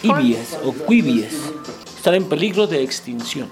ibias o quibias están en peligro de extinción.